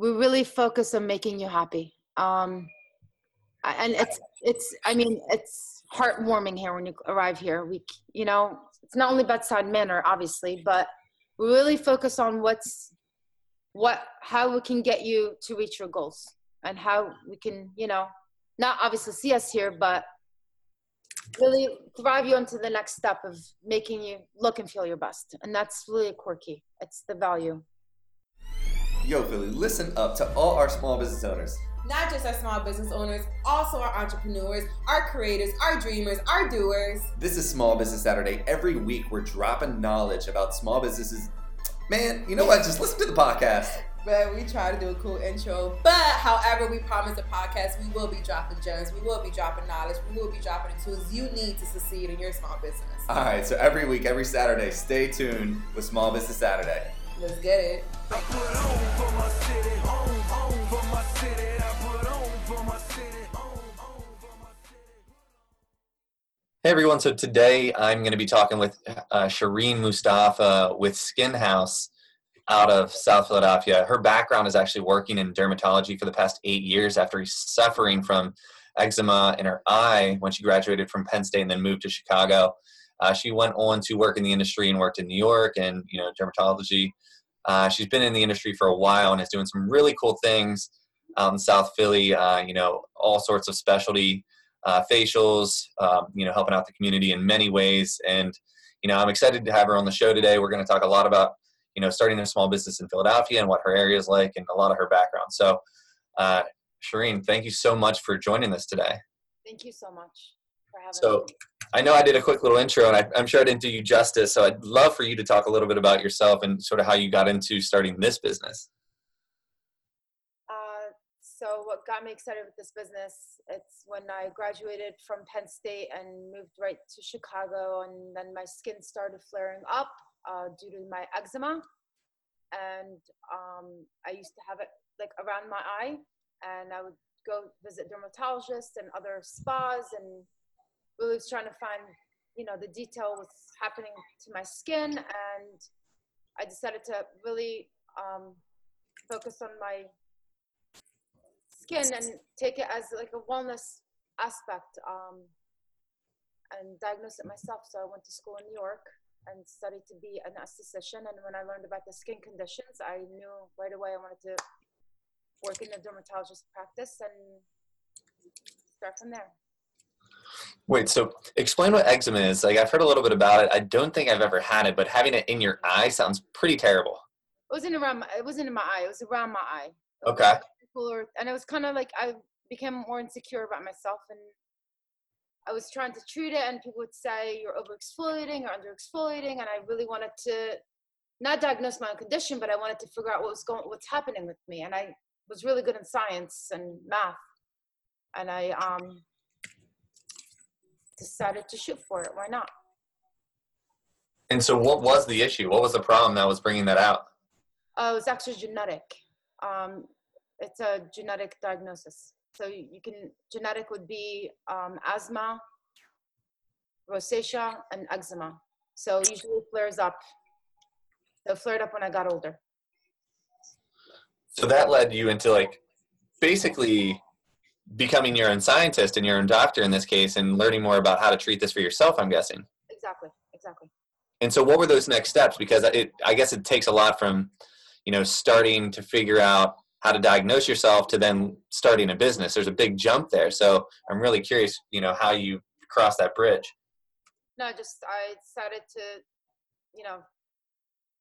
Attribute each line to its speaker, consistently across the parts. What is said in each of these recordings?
Speaker 1: we really focus on making you happy. Um, and it's it's I mean it's heartwarming here when you arrive here. We you know it's not only bedside manner obviously, but we really focus on what's what how we can get you to reach your goals and how we can you know not obviously see us here, but really drive you into the next step of making you look and feel your best. And that's really quirky. It's the value.
Speaker 2: Yo, Philly, listen up to all our small business owners.
Speaker 3: Not just our small business owners, also our entrepreneurs, our creators, our dreamers, our doers.
Speaker 2: This is Small Business Saturday. Every week we're dropping knowledge about small businesses. Man, you know what? Just listen to the podcast.
Speaker 3: But we try to do a cool intro. But however, we promise the podcast, we will be dropping gems, we will be dropping knowledge, we will be dropping the tools you need to succeed in your small business.
Speaker 2: All right, so every week, every Saturday, stay tuned with Small Business Saturday.
Speaker 3: Let's get it.
Speaker 4: Hey everyone, so today I'm going to be talking with uh, Shireen Mustafa with Skin Haus out of South Philadelphia. Her background is actually working in dermatology for the past eight years after suffering from eczema in her eye when she graduated from Penn State and then moved to Chicago. Uh, she went on to work in the industry and worked in New York and you know dermatology. Uh, she's been in the industry for a while and is doing some really cool things out in South Philly. Uh, you know, all sorts of specialty uh, facials, um, you know, helping out the community in many ways. And, you know, I'm excited to have her on the show today. We're going to talk a lot about, you know, starting a small business in Philadelphia and what her area is like and a lot of her background. So, uh, Shireen, thank you so much for joining us today.
Speaker 1: Thank you so much having
Speaker 4: so,
Speaker 1: me.
Speaker 4: I know I did a quick little intro and I, I'm sure I didn't do you justice. So I'd love for you to talk a little bit about yourself and sort of how you got into starting this business.
Speaker 1: Uh, so what got me excited with this business it's when i graduated from penn state and moved right to chicago and then my skin started flaring up uh, due to my eczema and um, i used to have it like around my eye and i would go visit dermatologists and other spas and really was trying to find you know the detail what's happening to my skin and i decided to really um, focus on my skin and take it as like a wellness aspect um, and diagnose it myself. So I went to school in New York and studied to be an esthetician. And when I learned about the skin conditions, I knew right away I wanted to work in a dermatologist practice and start from there.
Speaker 4: Wait, so explain what eczema is. Like I've heard a little bit about it. I don't think I've ever had it, but having it in your eye sounds pretty terrible.
Speaker 1: It wasn't around. My, it wasn't in my eye. It was around my eye.
Speaker 4: Okay
Speaker 1: cooler and it was kind of like i became more insecure about myself and i was trying to treat it and people would say you're over exfoliating or under exfoliating and i really wanted to not diagnose my own condition but i wanted to figure out what was going what's happening with me and i was really good in science and math and i um decided to shoot for it why not
Speaker 4: and so what was the issue what was the problem that was bringing that out
Speaker 1: uh, it was actually genetic um, it's a genetic diagnosis. So you can genetic would be um, asthma, rosacea, and eczema. So usually it flares up. So it flared up when I got older.
Speaker 4: So that led you into like basically becoming your own scientist and your own doctor in this case and learning more about how to treat this for yourself, I'm guessing.
Speaker 1: Exactly, exactly.
Speaker 4: And so what were those next steps? Because it I guess it takes a lot from, you know, starting to figure out how to diagnose yourself to then starting a business. There's a big jump there. So I'm really curious, you know, how you cross that bridge.
Speaker 1: No, just I decided to, you know,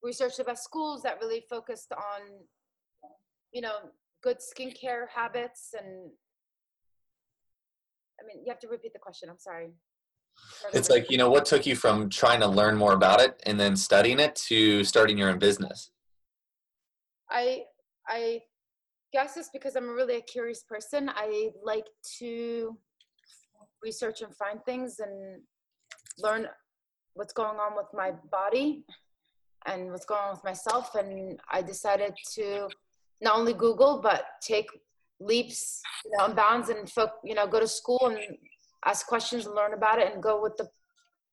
Speaker 1: research the best schools that really focused on, you know, good skincare habits and I mean, you have to repeat the question. I'm sorry.
Speaker 4: It's like, you know, what took you from trying to learn more about it and then studying it to starting your own business?
Speaker 1: I I guess it's because I'm really a curious person. I like to research and find things and learn what's going on with my body and what's going on with myself. And I decided to not only Google, but take leaps, you know, and bounds and, you know, go to school and ask questions and learn about it and go with the,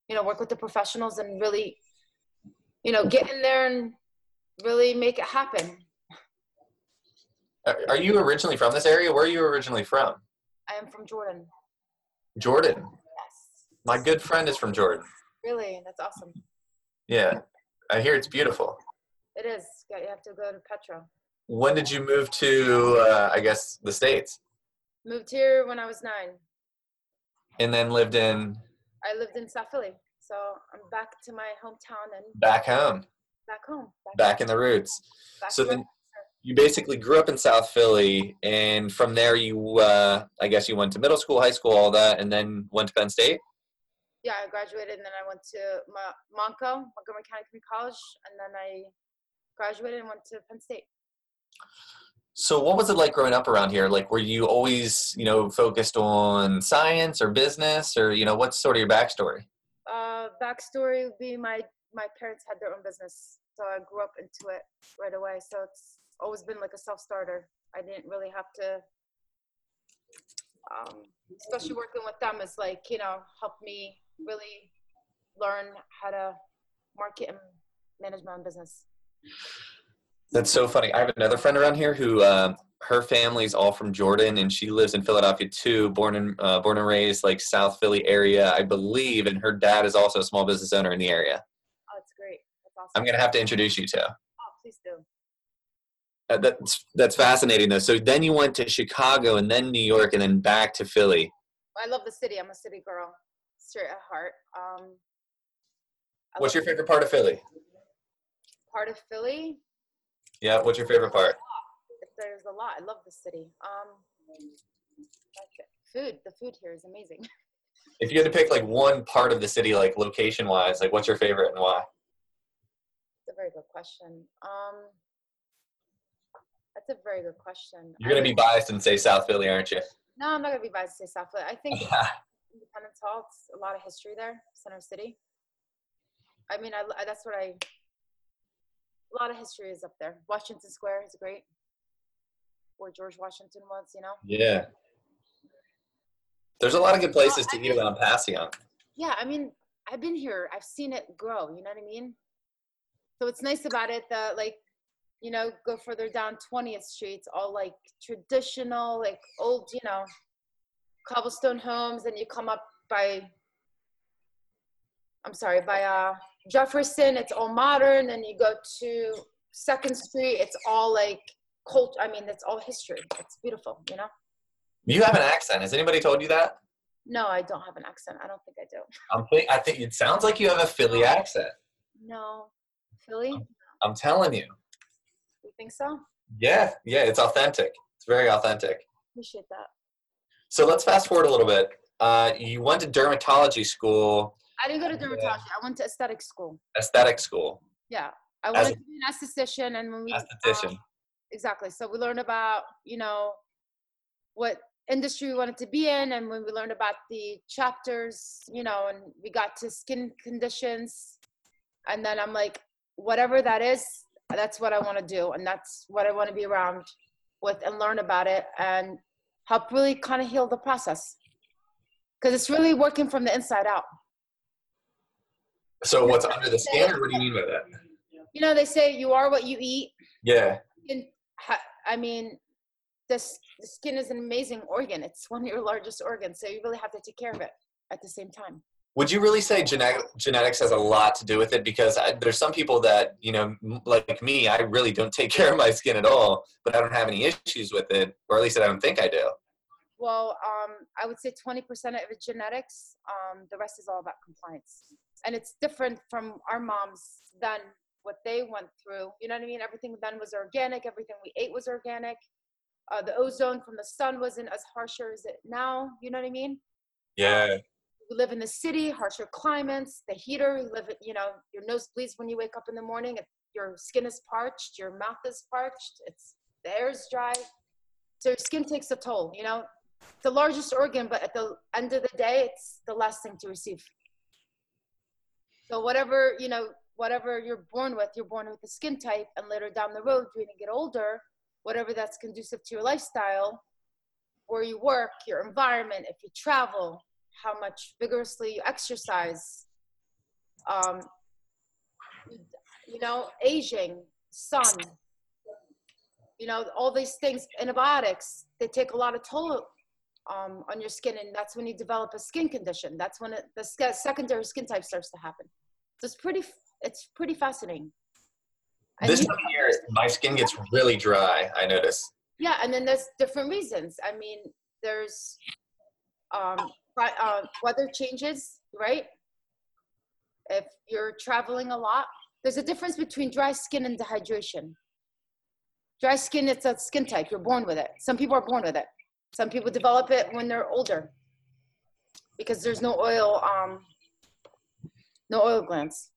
Speaker 1: you know, work with the professionals and really, you know, get in there and really make it happen
Speaker 4: Are, are you originally from this area? Where are you originally from?
Speaker 1: I am from Jordan.
Speaker 4: Jordan.
Speaker 1: Yes.
Speaker 4: My good friend is from Jordan.
Speaker 1: Really, that's awesome.
Speaker 4: Yeah, I hear it's beautiful.
Speaker 1: It is. You have to go to Petra.
Speaker 4: When did you move to, uh, I guess, the States?
Speaker 1: Moved here when I was nine.
Speaker 4: And then lived in
Speaker 1: I lived in South Philly, so I'm back to my hometown and
Speaker 4: back home,
Speaker 1: back home.
Speaker 4: back in the roots.
Speaker 1: back
Speaker 4: So then you basically grew up in South Philly, and from there you, uh, I guess, you went to middle school, high school, all that, and then went to Penn State.
Speaker 1: yeah, I graduated and then I went to Monco, Montgomery County Community College, and then I graduated and went to Penn State.
Speaker 4: So what was it like growing up around here? Like, were you always, you know, focused on science or business, or you know, what's sort of your backstory?
Speaker 1: Uh, backstory would be my my parents had their own business, so I grew up into it right away. So it's always been like a self starter. I didn't really have to, um, especially working with them is like you know helped me really learn how to market and manage my own business.
Speaker 4: That's so funny. I have another friend around here who um, her family's all from Jordan, and she lives in Philadelphia too. Born and uh, born and raised like South Philly area, I believe, and her dad is also a small business owner in the area.
Speaker 1: Oh, it's great. That's awesome.
Speaker 4: I'm gonna have to introduce you to.
Speaker 1: Oh, please do.
Speaker 4: Uh, that's that's fascinating though. So then you went to Chicago, and then New York, and then back to Philly.
Speaker 1: I love the city. I'm a city girl, straight at heart. Um,
Speaker 4: What's your favorite part of Philly?
Speaker 1: part of Philly?
Speaker 4: Yeah, what's your favorite part?
Speaker 1: There's a lot. I love the city. Um, food. The food here is amazing.
Speaker 4: If you had to pick like one part of the city, like location wise, like what's your favorite and why?
Speaker 1: It's a very good question. Um, that's a very good question.
Speaker 4: You're gonna be biased and say South Philly, aren't you?
Speaker 1: No, I'm not gonna be biased to say South Philly. I think Independence Hall. It's a lot of history there. Center City. I mean, I, I- that's what I. A lot of history is up there. Washington Square is great. Where George Washington was, you know.
Speaker 4: yeah. There's a lot of good places to eat around Passyunk.
Speaker 1: yeah i mean i've been here i've seen it grow you know what i mean so it's nice about it that like you know go further down 20th street it's all like traditional like old you know cobblestone homes and you come up by i'm sorry by uh jefferson it's all modern and you go to second street it's all like cult i mean it's all history it's beautiful you know
Speaker 4: You have an accent. Has anybody told you that?
Speaker 1: no i don't have an accent i don't think i do
Speaker 4: I'm think I think it sounds like you have a Philly accent.
Speaker 1: no philly
Speaker 4: I'm telling you.
Speaker 1: you think so
Speaker 4: Yeah, yeah, it's authentic. It's very authentic.
Speaker 1: appreciate that
Speaker 4: So let's fast forward a little bit. Uh, you went to dermatology school,
Speaker 1: I didn't go to dermatology. I went to aesthetic school.
Speaker 4: aesthetic school,
Speaker 1: Yeah, I wanted
Speaker 4: a-
Speaker 1: to be an esthetician, and when we
Speaker 4: esthetician.
Speaker 1: um, exactly, so we learned about you know what industry we wanted to be in, and when we learned about the chapters, you know, and we got to skin conditions, and then I'm like, whatever that is, that's what I want to do, and that's what I want to be around with and learn about it and help really kind of heal the process because it's really working from the inside out.
Speaker 4: So what's under the skin, or what do you mean by that?
Speaker 1: you know they say you are what you eat
Speaker 4: Yeah.
Speaker 1: i mean the skin is an amazing organ it's one of your largest organs so you really have to take care of it at the same time
Speaker 4: Would you really say genetic, genetics has a lot to do with it? Because I, there's some people that, you know, like me, I really don't take care of my skin at all, but I don't have any issues with it, or at least I don't think I do.
Speaker 1: well um, i would say 20% of it genetics um, the rest is all about compliance and it's different from our moms than what they went through you know what i mean everything then was organic everything we ate was organic uh, the ozone from the sun wasn't as harsher as it now you know what i mean
Speaker 4: Yeah.
Speaker 1: we live in the city, harsher climates, the heater, you live you know, your nose bleeds when you wake up in the morning, it, your skin is parched, your mouth is parched, it's the air is dry. So your skin takes a toll, you know. It's the largest organ, but at the end of the day, it's the last thing to receive. So whatever, you know, whatever you're born with, you're born with a skin type, and later down the road, when you get older, whatever that's conducive to your lifestyle, where you work, your environment, if you travel, how much vigorously you exercise, um, you know, aging, sun, you know, all these things, antibiotics, they take a lot of toll um, on your skin, and that's when you develop a skin condition. That's when it, the sk- secondary skin type starts to happen. So it's pretty, it's pretty fascinating. And
Speaker 4: This time of year, my skin gets really dry. I notice.
Speaker 1: yeah, and then there's different reasons. I mean, there's um, uh, weather changes, right? If you're traveling a lot, there's a difference between dry skin and dehydration. Dry skin, it's a skin type. You're born with it. Some people are born with it. Some people develop it when they're older because there's no oil, um, no oil glands.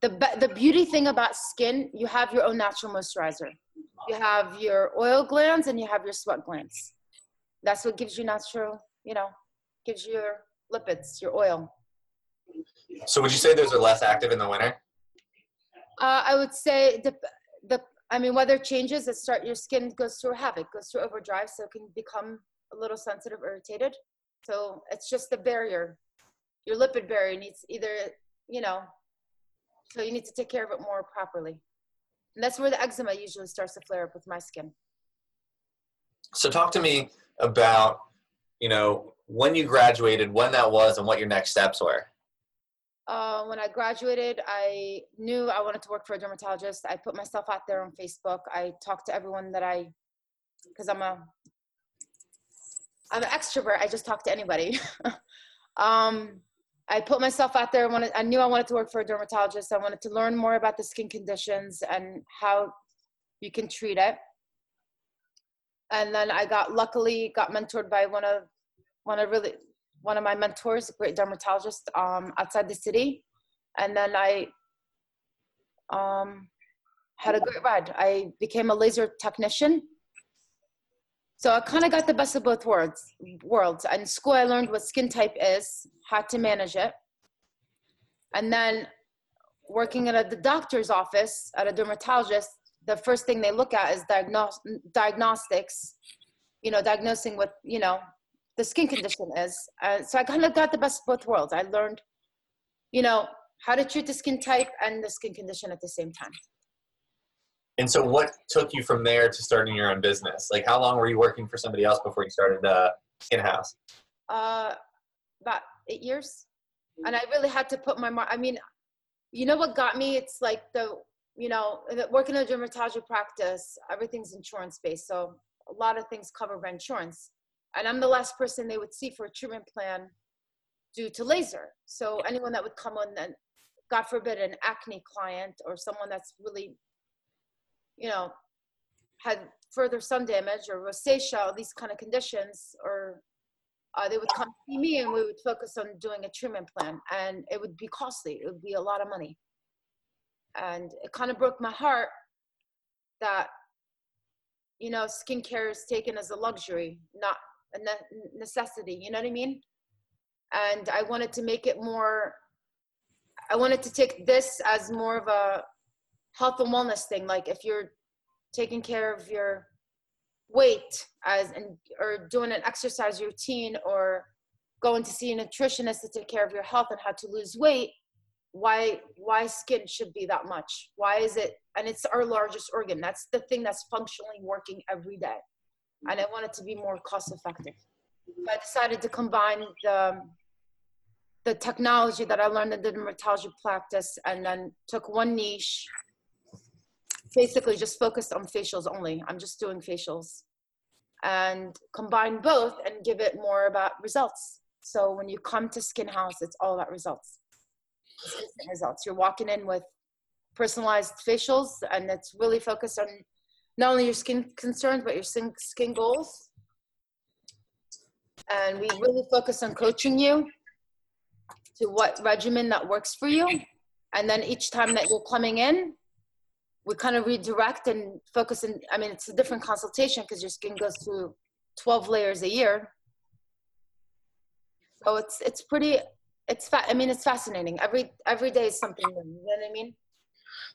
Speaker 1: The, the beauty thing about skin, you have your own natural moisturizer you have your oil glands and you have your sweat glands. That's what gives you natural, you know, gives you your lipids, your oil.
Speaker 4: So would you say those are less active in the winter?
Speaker 1: Uh, I would say the the I mean weather changes. It start your skin goes through havoc, goes through overdrive, so it can become a little sensitive, irritated. So it's just the barrier. Your lipid barrier needs either you know, so you need to take care of it more properly. And that's where the eczema usually starts to flare up with my skin.
Speaker 4: So talk to me about, you know, when you graduated, when that was, and what your next steps were.
Speaker 1: Uh, when I graduated, I knew I wanted to work for a dermatologist. I put myself out there on Facebook. I talked to everyone that I, because I'm a, I'm an extrovert. I just talk to anybody. um, I put myself out there. I, Wanted, I knew I wanted to work for a dermatologist. I wanted to learn more about the skin conditions and how you can treat it. And then I got luckily got mentored by one of one of really one of my mentors, a great dermatologist um, outside the city. And then I um, had a great ride. I became a laser technician. So I kind of got the best of both worlds. Worlds. In school, I learned what skin type is, how to manage it, and then working at a, the doctor's office at a dermatologist. The first thing they look at is diagnos- diagnostics. You know, diagnosing what you know the skin condition is. Uh, so I kind of got the best of both worlds. I learned, you know, how to treat the skin type and the skin condition at the same time.
Speaker 4: And so what took you from there to starting your own business? Like how long were you working for somebody else before you started uh, Skin Haus?
Speaker 1: Uh, about eight years, and I really had to put my mark. I mean, you know what got me? It's like the, you know, working in a dermatology practice, everything's insurance based, so a lot of things covered by insurance. And I'm the last person they would see for a treatment plan due to laser. So anyone that would come on and, God forbid, an acne client or someone that's really, you know, had further sun damage or rosacea, all these kind of conditions, or uh, they would come see me and we would focus on doing a treatment plan and it would be costly. It would be a lot of money. And it kind of broke my heart that, you know, skincare is taken as a luxury, not a ne- necessity. You know what I mean? And I wanted to make it more, I wanted to take this as more of a health and wellness thing. Like if you're taking care of your weight as and or doing an exercise routine or going to see a nutritionist to take care of your health and how to lose weight why why skin should be that much? Why is it and it's our largest organ. That's the thing that's functionally working every day. And i want it to be more cost effective so i decided to combine the the technology that i learned in the dermatology practice and then took one niche basically just focused on facials only. I'm just doing facials and combine both and give it more about results. So when you come to Skin Haus, it's all about results. Results. You're walking in with personalized facials and it's really focused on not only your skin concerns, but your skin, skin goals. And we really focus on coaching you to what regimen that works for you. And then each time that you're coming in, we kind of redirect and focus in i mean it's a different consultation because your skin goes through 12 layers a year. So it's it's pretty it's fa- i mean it's fascinating. Every every day is something new you know what i mean?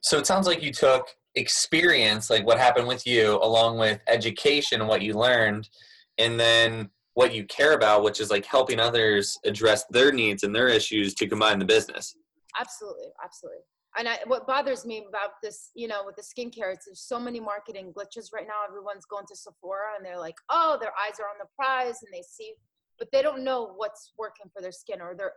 Speaker 4: So it sounds like you took experience, like what happened with you, along with education what you learned, and then what you care about, which is like helping others address their needs and their issues to combine the business.
Speaker 1: absolutely absolutely and I, what bothers me about this, you know, with the skincare, it's there's so many marketing glitches right now. Everyone's going to Sephora and they're like, oh, their eyes are on the prize and they see, but they don't know what's working for their skin or they're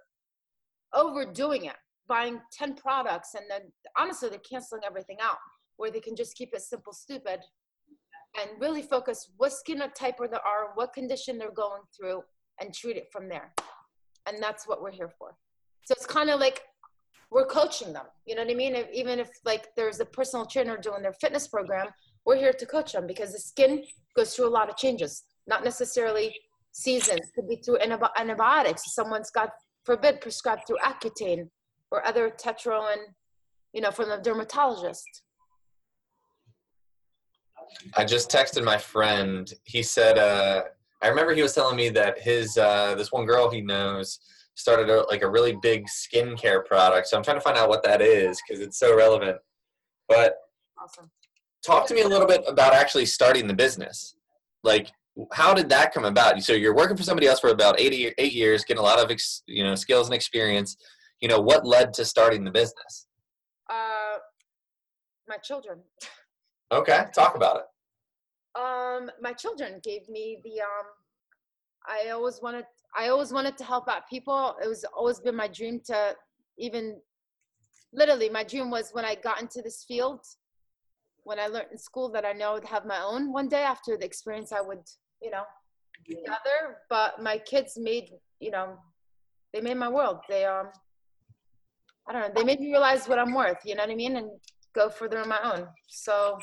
Speaker 1: overdoing it, buying 10 products and then honestly, they're canceling everything out where they can just keep it simple, stupid and really focus what skin type or they are, what condition they're going through and treat it from there. And that's what we're here for. So it's kind of like we're coaching them. You know what I mean? If, even if like there's a personal trainer doing their fitness program, we're here to coach them because the skin goes through a lot of changes, not necessarily seasons. Could be through antibiotics. Someone's got forbid prescribed through Accutane or other tretinoin, you know, from the dermatologist.
Speaker 4: I just texted my friend. He said, uh, I remember he was telling me that his uh, this one girl he knows started a, like a really big skincare product. So I'm trying to find out what that is because it's so relevant. But
Speaker 1: awesome.
Speaker 4: talk to me a little bit about actually starting the business. Like, how did that come about? So you're working for somebody else for about 80, eight years, getting a lot of ex, you know skills and experience. You know, what led to starting the business?
Speaker 1: Uh, my children.
Speaker 4: Okay, talk about it.
Speaker 1: Um, my children gave me the um. I always wanted I always wanted to help out people. It was always been my dream to even literally my dream was when I got into this field, when I learned in school that I know I would have my own one day after the experience I would, you know, gather. But my kids made, you know, they made my world. They um I don't know, they made me realize what I'm worth, you know what I mean? And go further on my own. So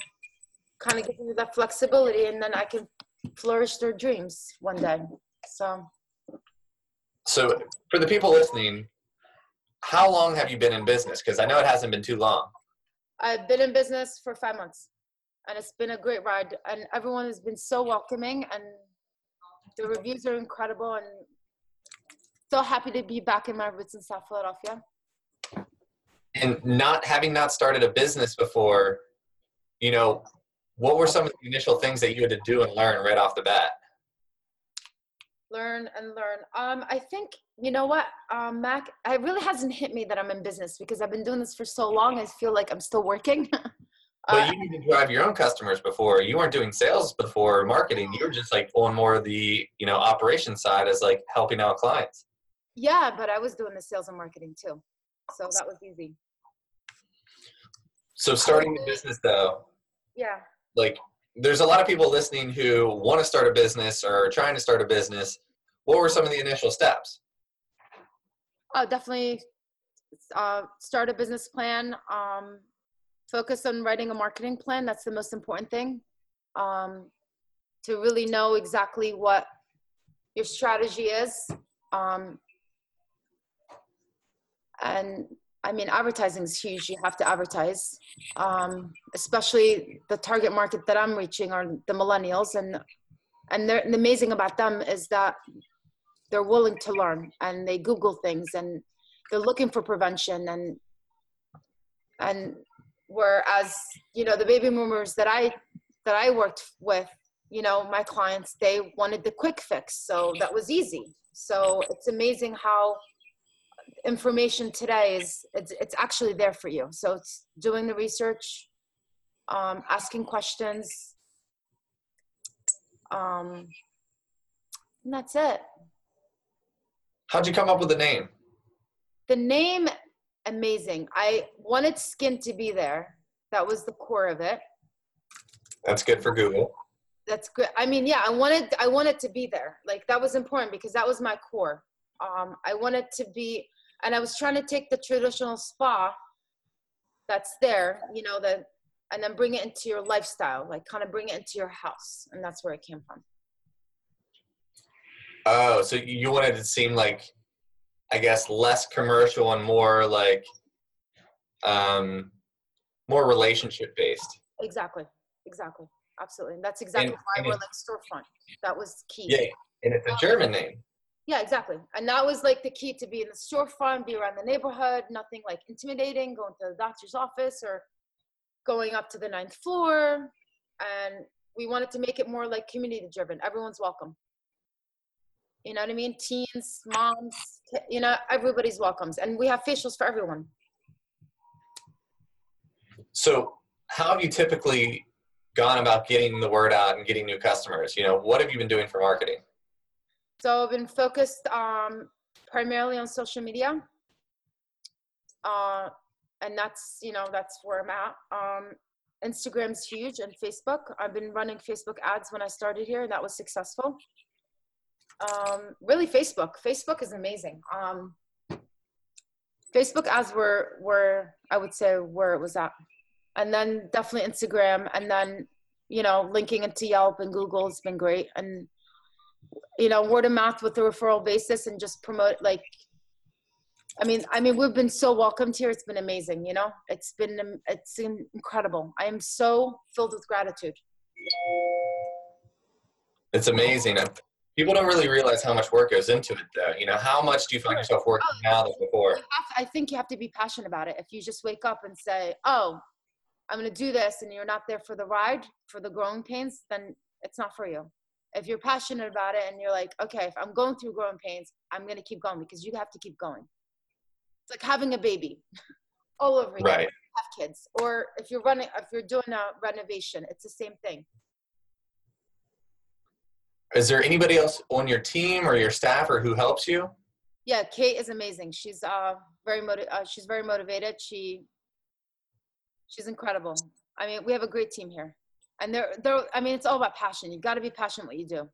Speaker 1: kind of give me that flexibility and then I can flourish their dreams one day. So
Speaker 4: so, for the people listening, how long have you been in business? Because I know it hasn't been too long.
Speaker 1: I've been in business for five months, and it's been a great ride. And everyone has been so welcoming, and the reviews are incredible. And so happy to be back in my roots in South Philadelphia.
Speaker 4: And not having not started a business before, you know, what were some of the initial things that you had to do and learn right off the bat?
Speaker 1: Learn and learn. Um, I think you know what, um, Mac. It really hasn't hit me that I'm in business because I've been doing this for so long. I feel like I'm still working.
Speaker 4: but uh, you need to drive your own customers before. You weren't doing sales before marketing. You were just like on more of the you know operation side as like helping out clients.
Speaker 1: Yeah, but I was doing the sales and marketing too, so that was easy.
Speaker 4: So starting the business though.
Speaker 1: Yeah.
Speaker 4: Like there's a lot of people listening who want to start a business or trying to start a business. What were some of the initial steps?
Speaker 1: Oh, definitely uh, start a business plan. Um, focus on writing a marketing plan. That's the most important thing. Um, to really know exactly what your strategy is. Um, and I mean, advertising is huge. You have to advertise, um, especially the target market that I'm reaching are the millennials, and and the amazing about them is that they're willing to learn and they Google things and they're looking for prevention and and whereas you know the baby boomers that I that I worked with, you know, my clients they wanted the quick fix, so that was easy. So it's amazing how information today is it's, it's actually there for you. So it's doing the research um, asking questions. Um, and that's it.
Speaker 4: How'd you come up with the name?
Speaker 1: The name amazing. I wanted skin to be there. That was the core of it.
Speaker 4: That's good for google.
Speaker 1: That's good. I mean yeah i wanted i wanted to be there. Like that was important because that was my core. Um, i wanted to be and I was trying to take the traditional spa that's there, you know, the and then bring it into your lifestyle, like kind of bring it into your house, and that's where it came from.
Speaker 4: Oh, so you wanted it to seem like, I guess, less commercial and more like, um, more relationship based.
Speaker 1: Exactly. Exactly. Absolutely. And that's exactly and, why and we're like storefront. That was key.
Speaker 4: Yeah, and it's a German name.
Speaker 1: Yeah, exactly. And that was like the key to be in the storefront, be around the neighborhood, nothing like intimidating, going to the doctor's office or going up to the ninth floor. And we wanted to make it more like community driven. Everyone's welcome. You know what I mean? Teens, moms, you know, everybody's welcomes. And we have facials for everyone.
Speaker 4: So, how have you typically gone about getting the word out and getting new customers? You know, what have you been doing for marketing?
Speaker 1: So I've been focused um, primarily on social media. Uh, and that's, you know, that's where I'm at. Um, Instagram's huge and Facebook. I've been running Facebook ads when I started here and that was successful. Um, really Facebook. Facebook is amazing. Um, Facebook ads were, were, I would say where it was at. And then definitely Instagram and then, you know, linking into Yelp and Google has been great. And you know word of mouth with a referral basis and just promote like i mean i mean we've been so welcomed here. It's been amazing you know? It's been um, it's incredible. I am so filled with gratitude.
Speaker 4: It's amazing. People don't really realize how much work goes into it though. You know how much do you find yourself working oh, now than oh, before?
Speaker 1: have, i think you have to be passionate about it. If you just wake up and say oh i'm going to do this and you're not there for the ride for the growing pains then it's not for you if you're passionate about it and you're like, okay, if I'm going through growing pains, I'm gonna keep going because you have to keep going. It's like having a baby all over again.
Speaker 4: Right.
Speaker 1: Have kids, or if you're running, if you're doing a renovation, it's the same thing.
Speaker 4: Is there anybody else on your team or your staff or who helps you?
Speaker 1: Yeah, Kate is amazing. She's uh very motiv- uh, she's very motivated. She she's incredible. I mean, we have a great team here and they're they're i mean it's all about passion. You got to be passionate what you do.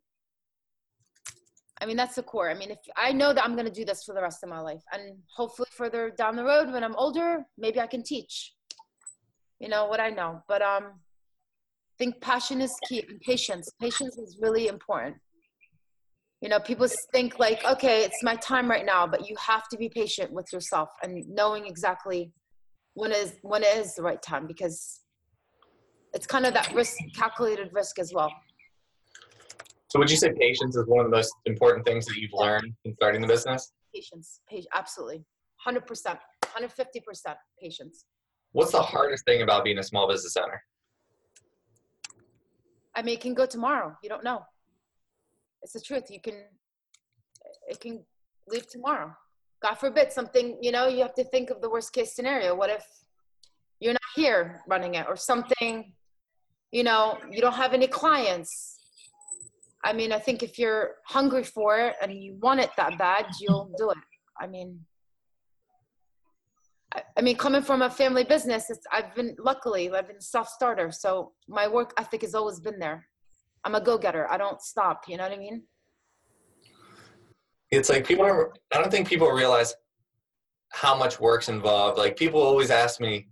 Speaker 1: I mean that's the core. I mean if i know that i'm going to do this for the rest of my life. And hopefully further down the road when i'm older maybe i can teach. You know what i know. But um I think passion is key and patience. Patience is really important. You know people think like okay it's my time right now but you have to be patient with yourself and knowing exactly when is when is the right time because it's kind of that risk calculated risk as well.
Speaker 4: So would you say patience is one of the most important things that you've learned in starting the business?
Speaker 1: Patience, patience absolutely. 100% 150% patience.
Speaker 4: What's the hardest thing about being a small business owner?
Speaker 1: I mean it can go tomorrow you don't know. It's the truth you can it can leave tomorrow. God forbid something you know you have to think of the worst case scenario. What if you're not here running it or something you know you don't have any clients. I mean i think if you're hungry for it and you want it that bad you'll do it. I mean I, mean coming from a family business it's, i've been luckily i've been self-starter. So my work ethic has always been there. I'm a go-getter. I don't stop. You know what i mean?
Speaker 4: It's like people are i don't think people realize how much work's involved. Like people always ask me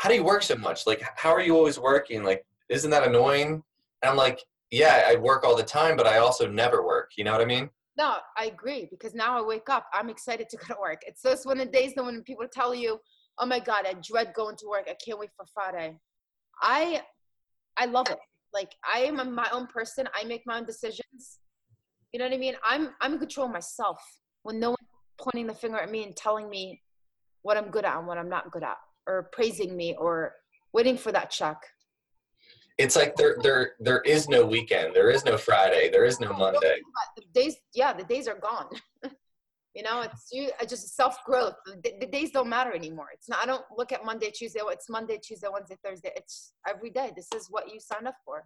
Speaker 4: how do you work so much? Like how are you always working? Like isn't that annoying? And I'm like, yeah, I work all the time, but I also never work. You know what I mean?
Speaker 1: No, I agree because now I wake up, I'm excited to go to work. It's one of the days that when people tell you, "Oh my God, I dread going to work. I can't wait for Friday." I, I love it. Like I am my own person. I make my own decisions. You know what I mean? I'm I'm in control myself when no one pointing the finger at me and telling me what I'm good at and what I'm not good at, or praising me, or waiting for that check
Speaker 4: it's like there there there is no weekend. There is no friday. There is no monday.
Speaker 1: the days yeah the days are gone. You know it's you uh, just self-growth. The, the, days don't matter anymore. It's not i don't look at monday tuesday oh, it's monday tuesday wednesday thursday. It's every day. This is what you signed up for.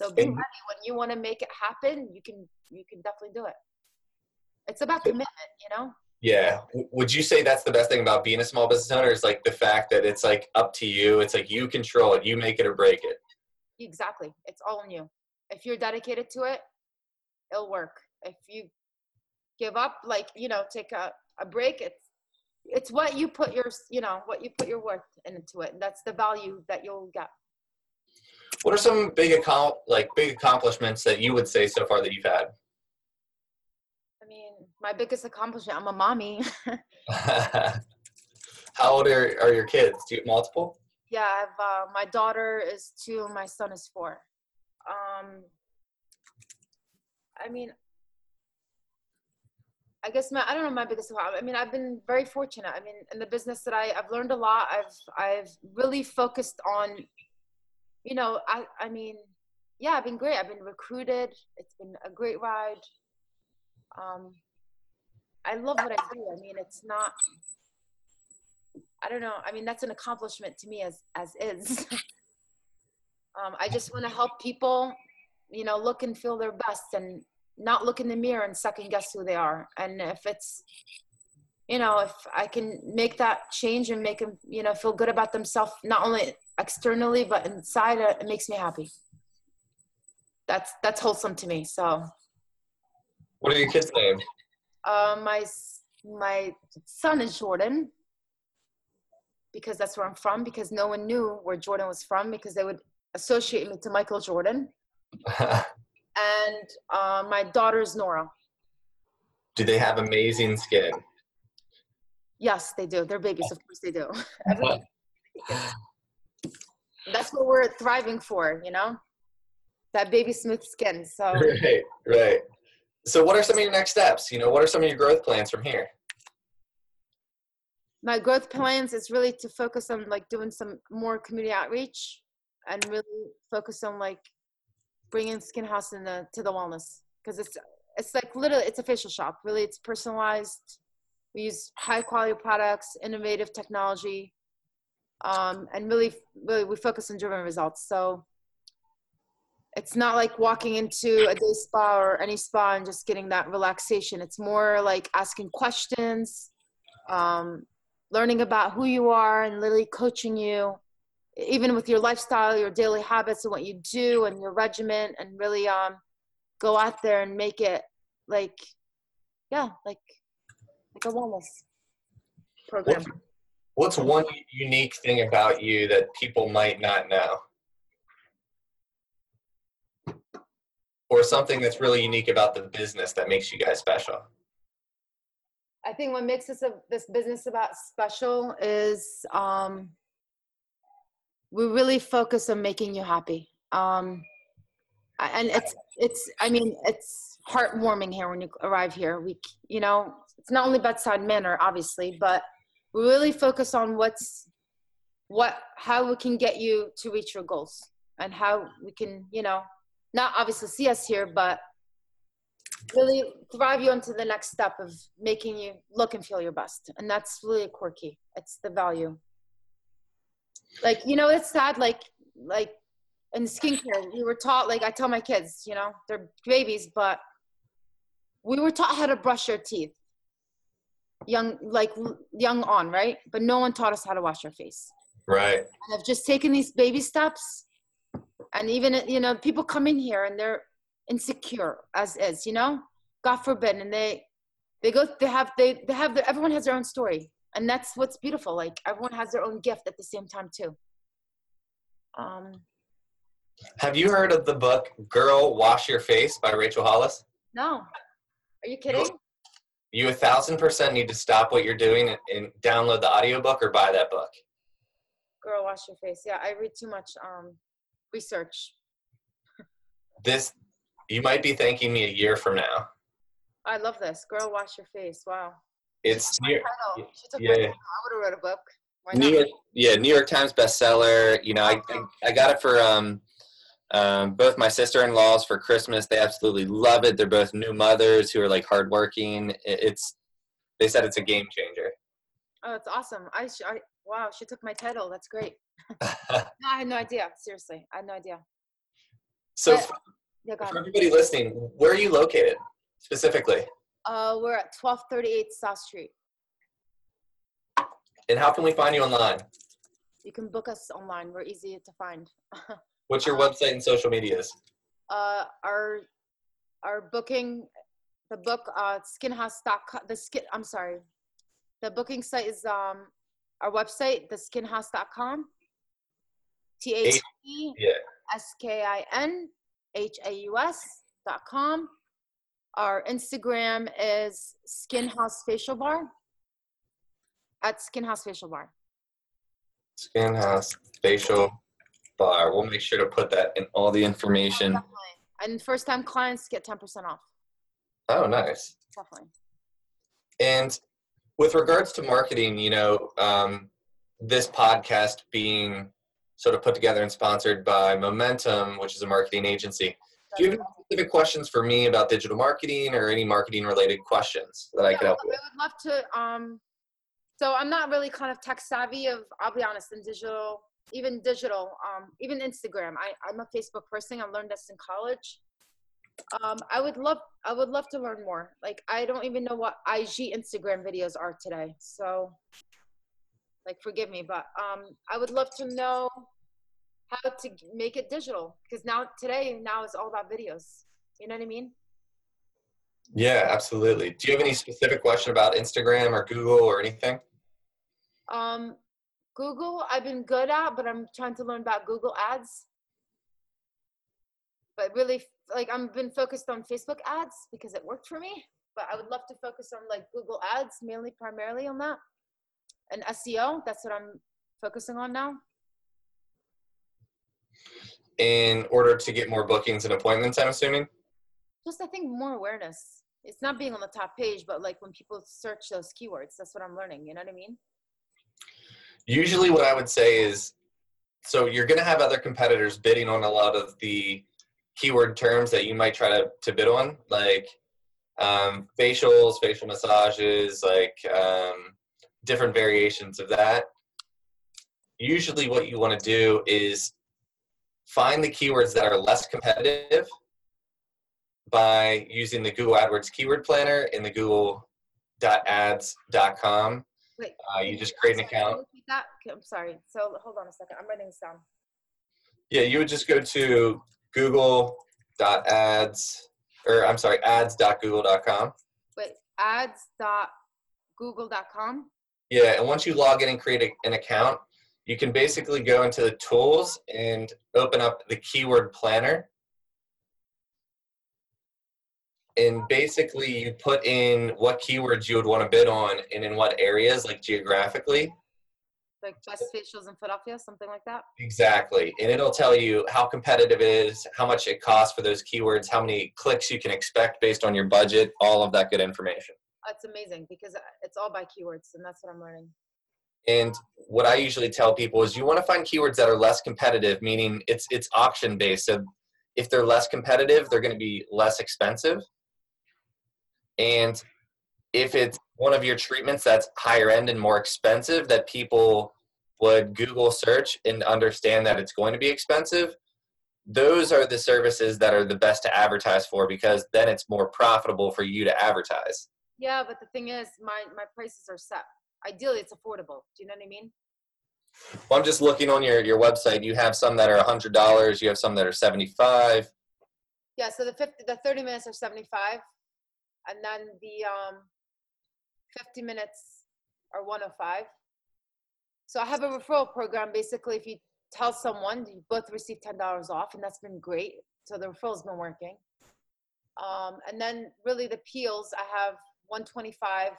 Speaker 1: So be ready. When you want to make it happen you can you can definitely do it. It's about commitment you know?
Speaker 4: Yeah. Would you say that's the best thing about being a small business owner is like the fact that it's like up to you. It's like you control it. You make it or break it
Speaker 1: exactly it's all on you. If you're dedicated to it it'll work. If you give up like you know take a, a break it's it's what you put your you know what you put your worth into it and that's the value that you'll get.
Speaker 4: What are some big account like big accomplishments that you would say so far that you've had?
Speaker 1: I mean my biggest accomplishment i'm a mommy.
Speaker 4: How old are, are your kids? Do you have multiple
Speaker 1: yeah, I have uh, my daughter is two, my son is four. Um, I mean, I guess my I don't know my biggest problem. I mean, I've been very fortunate. I mean, in the business that I I've learned a lot. I've I've really focused on, you know, I I mean, yeah, I've been great. I've been recruited. It's been a great ride. Um, I love what I do. I mean, it's not I don't know. I mean, that's an accomplishment to me as as is. um, I just want to help people, you know, look and feel their best and not look in the mirror and second guess who they are. And if it's, you know, if I can make that change and make them, you know, feel good about themselves, not only externally but inside, it makes me happy. That's that's wholesome to me. So,
Speaker 4: What are your kids' names?
Speaker 1: uh, my my son is Jordan because that's where I'm from. Because no one knew where Jordan was from because they would associate me to Michael Jordan. And uh, my daughter is Nora.
Speaker 4: do they have amazing skin?
Speaker 1: Yes, they do. They're babies, of course they do. That's what we're thriving for, you know, that baby smooth skin. So
Speaker 4: right, right. So, what are some of your next steps? You know, what are some of your growth plans from here?
Speaker 1: My growth plans is really to focus on like doing some more community outreach and really focus on like bringing skin haus in the to the wellness. Because it's it's like literally it's a facial shop. Really it's personalized. We use high quality products innovative technology um, and really really we focus on driven results. So it's not like walking into a day spa or any spa and just getting that relaxation. It's more like asking questions um, learning about who you are and literally coaching you even with your lifestyle your daily habits and what you do and your regimen and really um go out there and make it like yeah like like a wellness program
Speaker 4: What's one unique thing about you that people might not know? Or something that's really unique about the business that makes you guys special?
Speaker 1: I think what makes this a, this business about special is um, we really focus on making you happy. Um, and it's it's I mean it's heartwarming here when you arrive here. We you know it's not only bedside manner obviously, but we really focus on what's what how we can get you to reach your goals and how we can you know not obviously see us here, but really drive you into the next step of making you look and feel your best. And that's really quirky it's the value. Like you know it's sad like like in skincare we were taught like i tell my kids you know they're babies but we were taught how to brush your teeth. Young like young on right? But no one taught us how to wash our face.
Speaker 4: Right.
Speaker 1: and I've just taken these baby steps. And even, you know, people come in here and they're insecure as is, you know, God forbid. And they, they go, they have, they, they have, their, everyone has their own story. And that's what's beautiful. Like everyone has their own gift at the same time too. Um,
Speaker 4: Have you heard of the book Girl Wash Your Face by Rachel Hollis?
Speaker 1: no, are you kidding?
Speaker 4: You a thousand percent need to stop what you're doing and, and download the audiobook or buy that book.
Speaker 1: Girl, wash your face. Yeah. I read too much, um, research.
Speaker 4: This you might be thanking me a year from now.
Speaker 1: I love this. Girl, wash your face. Wow.
Speaker 4: It's New,
Speaker 1: Title. She took my
Speaker 4: yeah.
Speaker 1: title. I would have wrote a book.
Speaker 4: New? York, yeah, New York Times bestseller. You know, I, I, I got it for um, um, both my sister-in-laws for Christmas. They absolutely love it. They're both new mothers who are like hardworking. It, it's they said it's a game changer.
Speaker 1: Oh, that's awesome. I, sh- I wow, she took my title. That's great. No, I had no idea. Seriously, I had no idea.
Speaker 4: so
Speaker 1: But- Yeah, go
Speaker 4: for everybody listening, where are you located specifically,
Speaker 1: Uh, we're at 1238 South Street.
Speaker 4: and how can we find you online?
Speaker 1: You can book us online. We're easy to find.
Speaker 4: What's your website and social medias?
Speaker 1: uh, our our booking, the book, uh, skinhaus.com. The skin. I'm sorry. The booking site is um our website, theskinhaus.com. T H E. S K I N H A U S dot com. Our Instagram is Skin Haus Facial Bar. At Skin Haus Facial Bar.
Speaker 4: Skin Haus Facial Bar. We'll make sure to put that in all the information.
Speaker 1: And first time clients get 10% off.
Speaker 4: Oh, nice.
Speaker 1: Definitely.
Speaker 4: And with regards to marketing, you know, um, this podcast being sort of put together and sponsored by Momentum, which is a marketing agency. Do you have any specific questions for me about digital marketing or any marketing related questions that I could
Speaker 1: Yeah,
Speaker 4: help
Speaker 1: I
Speaker 4: with?
Speaker 1: would love to um So I'm not really kind of tech savvy of, I'll be honest, in digital, even digital, um, even Instagram. I, I'm a Facebook person. I learned this in college. Um, I would love, I would love to learn more. Like, I don't even know what IG Instagram videos are today. So like, forgive me, but, um, I would love to know how to make it digital. Cause now today, now is all about videos. You know what I mean?
Speaker 4: Yeah, absolutely. Do you have any specific question about Instagram or Google or anything?
Speaker 1: Um, Google, I've been good at, but I'm trying to learn about Google Ads. But really, like, I'm been focused on Facebook ads because it worked for me. But I would love to focus on like Google Ads, mainly primarily on that, and SEO. That's what I'm focusing on now.
Speaker 4: In order to get more bookings and appointments, I'm assuming.
Speaker 1: Just I think more awareness. It's not being on the top page, but like when people search those keywords, that's what I'm learning. You know what I mean?
Speaker 4: Usually, what I would say is so you're going to have other competitors bidding on a lot of the keyword terms that you might try to, to bid on, like um, facials, facial massages, like um, different variations of that. Usually, what you want to do is find the keywords that are less competitive by using the Google AdWords keyword planner in the google.ads.com.
Speaker 1: Wait.
Speaker 4: Uh, you just create an
Speaker 1: Sorry, can you
Speaker 4: account.
Speaker 1: repeat That? Okay, I'm sorry. So hold on a second. I'm writing this down.
Speaker 4: Yeah, you would just go to google.ads, or I'm sorry, ads.google.com.
Speaker 1: Wait, ads.google.com.
Speaker 4: Yeah, and once you log in and create a, an account, you can basically go into the tools and open up the keyword planner. And basically, you put in what keywords you would want to bid on and in what areas, like geographically.
Speaker 1: like best facials in Philadelphia, something like that.
Speaker 4: Exactly. And it'll tell you how competitive it is, how much it costs for those keywords, how many clicks you can expect based on your budget, all of that good information.
Speaker 1: That's amazing because uh, it's all by keywords, and that's what I'm learning.
Speaker 4: And what I usually tell people is you want to find keywords that are less competitive, meaning it's it's auction based. So if they're less competitive, they're going to be less expensive. And if it's one of your treatments that's higher end and more expensive that people would Google search and understand that it's going to be expensive, those are the services that are the best to advertise for because then it's more profitable for you to advertise.
Speaker 1: Yeah, but the thing is, my my prices are set. Ideally, it's affordable. Do you know what I mean?
Speaker 4: Well, I'm just looking on your, your website. You have some that are $100, you have some that are 75
Speaker 1: Yeah. So the fifty, the thirty minutes are seventy five, and then the um, fifty minutes are one hundred five. So I have a referral program. Basically, if you tell someone, you both receive ten dollars off, and that's been great. So the referral's been working. Um, and then really the peels, I have one twenty five.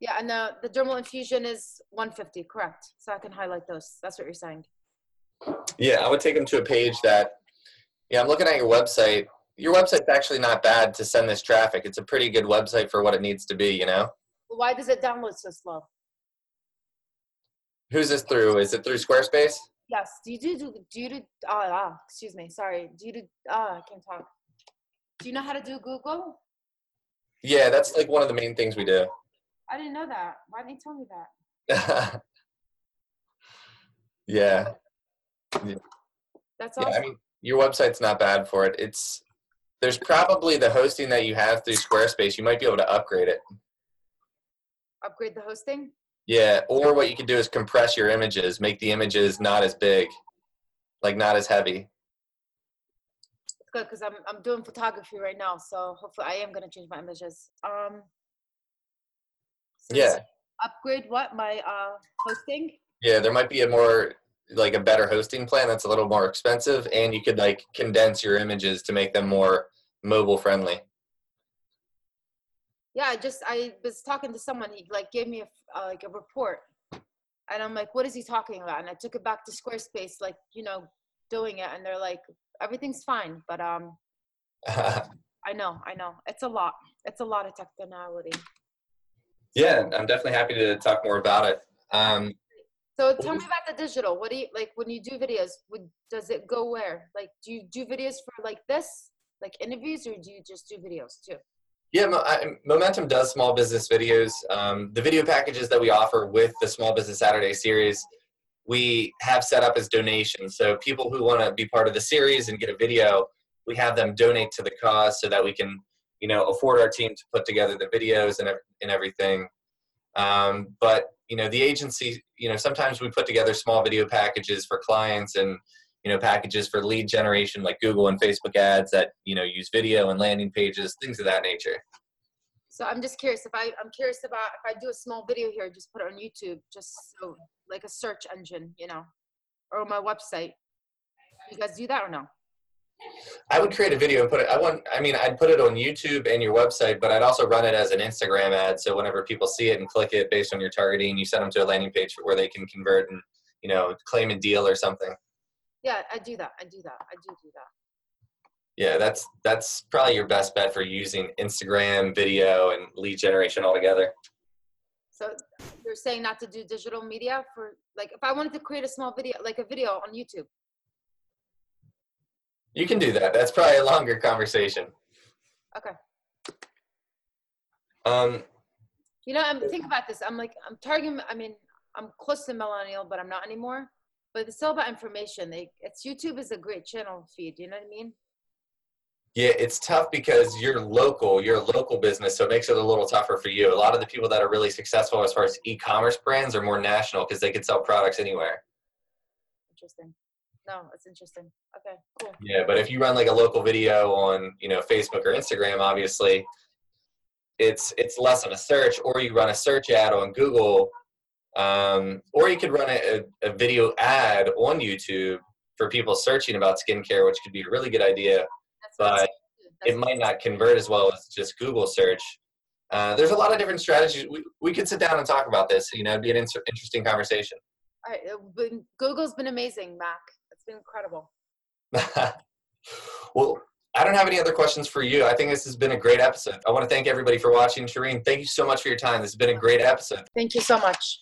Speaker 1: Yeah, and the the dermal infusion is one fifty. Correct. So I can highlight those. That's what you're saying.
Speaker 4: Yeah, I would take them to a page that, yeah, I'm looking at your website. Your website's actually not bad to send this traffic. It's a pretty good website for what it needs to be, you know?
Speaker 1: Why does it download so slow?
Speaker 4: Who's this through? Is it through Squarespace?
Speaker 1: Yes. Do you do do, do you do ah, ah excuse me, sorry. Do you do ah I can't talk. Do you know how to do Google?
Speaker 4: Yeah, that's like one of the main things we do.
Speaker 1: I didn't know that. Why didn't you tell me that?
Speaker 4: yeah.
Speaker 1: That's
Speaker 4: Yeah,
Speaker 1: awesome.
Speaker 4: I mean, your website's not bad for it. It's there's probably the hosting that you have through Squarespace. You might be able to upgrade it.
Speaker 1: Upgrade the hosting.
Speaker 4: Yeah, or what you can do is compress your images, make the images not as big, like not as heavy.
Speaker 1: It's good because I'm I'm doing photography right now, so hopefully I am gonna change my images. Um. so
Speaker 4: Yeah.
Speaker 1: Upgrade what my uh hosting?
Speaker 4: Yeah, there might be a more like a better hosting plan that's a little more expensive and you could like condense your images to make them more mobile friendly.
Speaker 1: Yeah, I just I was talking to someone. He like gave me a uh, like a report, and I'm like, what is he talking about? And I took it back to Squarespace, like you know, doing it, and they're like, everything's fine, but um, I know, I know, it's a lot. It's a lot of technicality.
Speaker 4: yeah, I'm definitely happy to talk more about it. Um,
Speaker 1: So tell me about the digital. What do you like when you do videos? Would does it go where? Like, do you do videos for like this, like interviews, or do you just do videos too?
Speaker 4: Yeah, I- Momentum does small business videos. Um, the video packages that we offer with the Small Business Saturday series, we have set up as donations. So people who want to be part of the series and get a video, we have them donate to the cause so that we can, you know, afford our team to put together the videos and and everything. Um, but you know, the agency, you know, sometimes we put together small video packages for clients and you know packages for lead generation like google and facebook ads that you know use video and landing pages things of that nature
Speaker 1: So I'm just curious if I, I'm curious about if I do a small video here, just put it on YouTube, just so like a search engine, you know, or my website. You guys do that or no?
Speaker 4: i would create a video and put it i want i mean i'd put it on youtube and your website but i'd also run it as an instagram ad so whenever people see it and click it based on your targeting you send them to a landing page where they can convert and you know claim a deal or something
Speaker 1: Yeah, I do that. I do that. I do do that.
Speaker 4: Yeah that's that's probably your best bet for using instagram video and lead generation altogether
Speaker 1: So you're saying not to do digital media for like if I wanted to create a small video, like a video on YouTube.
Speaker 4: you can do that that's probably a longer conversation
Speaker 1: Okay.
Speaker 4: um
Speaker 1: You know, I'm think about this. I'm like I'm targeting. I mean, I'm close to millennial, but I'm not anymore. But it's all about information. They, it's YouTube is a great channel feed. You know what I mean?
Speaker 4: Yeah, it's tough because you're local, you're a local business, so it makes it a little tougher for you. A lot of the people that are really successful as far as e-commerce brands are more national because they can sell products anywhere.
Speaker 1: Interesting. No, it's interesting. Okay, cool.
Speaker 4: Yeah, but if you run like a local video on, you know, Facebook or Instagram, obviously, it's it's less of a search. Or you run a search ad on Google, um, or you could run a, a video ad on YouTube for people searching about skincare, which could be a really good idea. But it might not convert as well as just Google search. Uh, there's a lot of different strategies. We, we could sit down and talk about this. You know, it'd be an inter- interesting conversation.
Speaker 1: All right, uh, Google's been amazing, Mac. It's been incredible.
Speaker 4: well, I don't have any other questions for you. I think this has been a great episode. I want to thank everybody for watching. Shireen, thank you so much for your time. This has been a great episode.
Speaker 1: Thank you so much.